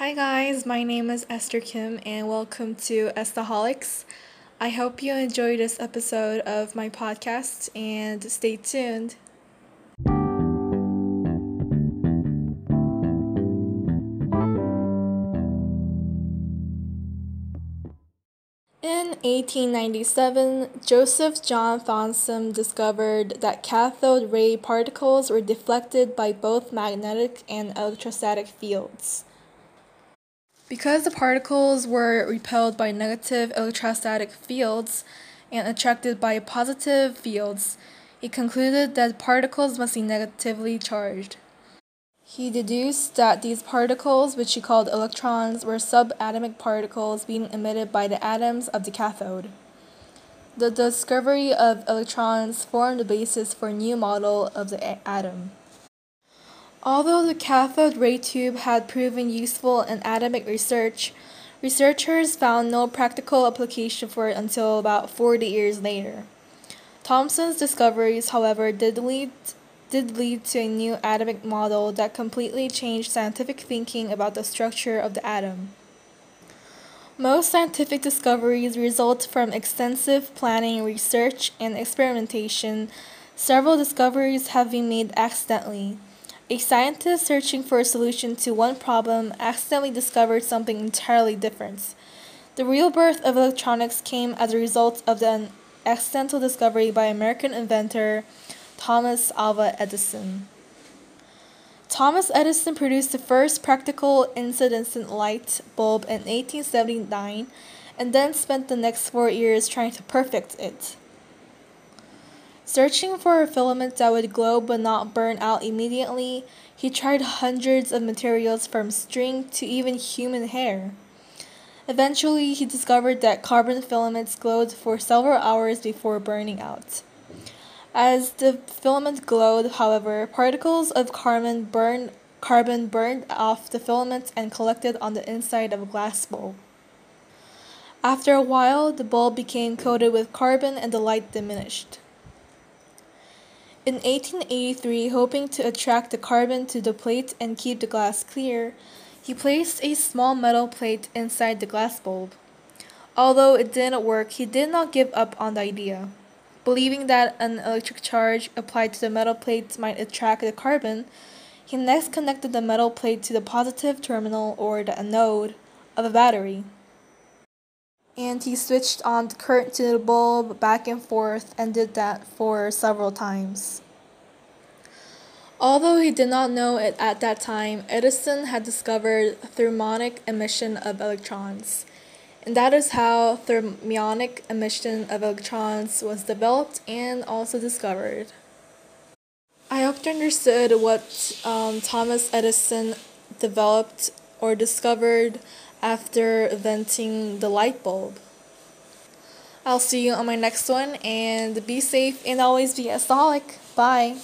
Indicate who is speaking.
Speaker 1: Hi guys, my name is Esther Kim and welcome to Estaholics. I hope you enjoy this episode of my podcast and stay tuned. In 1897, Joseph John Thomson discovered that cathode ray particles were deflected by both magnetic and electrostatic fields. Because the particles were repelled by negative electrostatic fields and attracted by positive fields, he concluded that particles must be negatively charged. He deduced that these particles, which he called electrons, were subatomic particles being emitted by the atoms of the cathode. The discovery of electrons formed the basis for a new model of the atom. Although the cathode ray tube had proven useful in atomic research, researchers found no practical application for it until about 40 years later. Thomson's discoveries, however, did lead did lead to a new atomic model that completely changed scientific thinking about the structure of the atom. Most scientific discoveries result from extensive planning, research, and experimentation. Several discoveries have been made accidentally. A scientist searching for a solution to one problem accidentally discovered something entirely different. The real birth of electronics came as a result of the accidental discovery by American inventor Thomas Alva Edison. Thomas Edison produced the first practical incandescent light bulb in 1879 and then spent the next four years trying to perfect it. Searching for a filament that would glow but not burn out immediately, he tried hundreds of materials from string to even human hair. Eventually, he discovered that carbon filaments glowed for several hours before burning out. As the filament glowed, however, particles of carbon burned, carbon burned off the filament and collected on the inside of a glass bulb. After a while, the bulb became coated with carbon and the light diminished. In 1883, hoping to attract the carbon to the plate and keep the glass clear, he placed a small metal plate inside the glass bulb. Although it didn't work, he did not give up on the idea. Believing that an electric charge applied to the metal plate might attract the carbon, he next connected the metal plate to the positive terminal or the anode of a battery. And he switched on the current to the bulb back and forth and did that for several times. Although he did not know it at that time, Edison had discovered thermionic emission of electrons and that is how thermionic emission of electrons was developed and also discovered. I you understood what um, Thomas Edison developed or discovered after venting the light bulb. I'll see you on my next one and be safe and always be a staholic. Bye.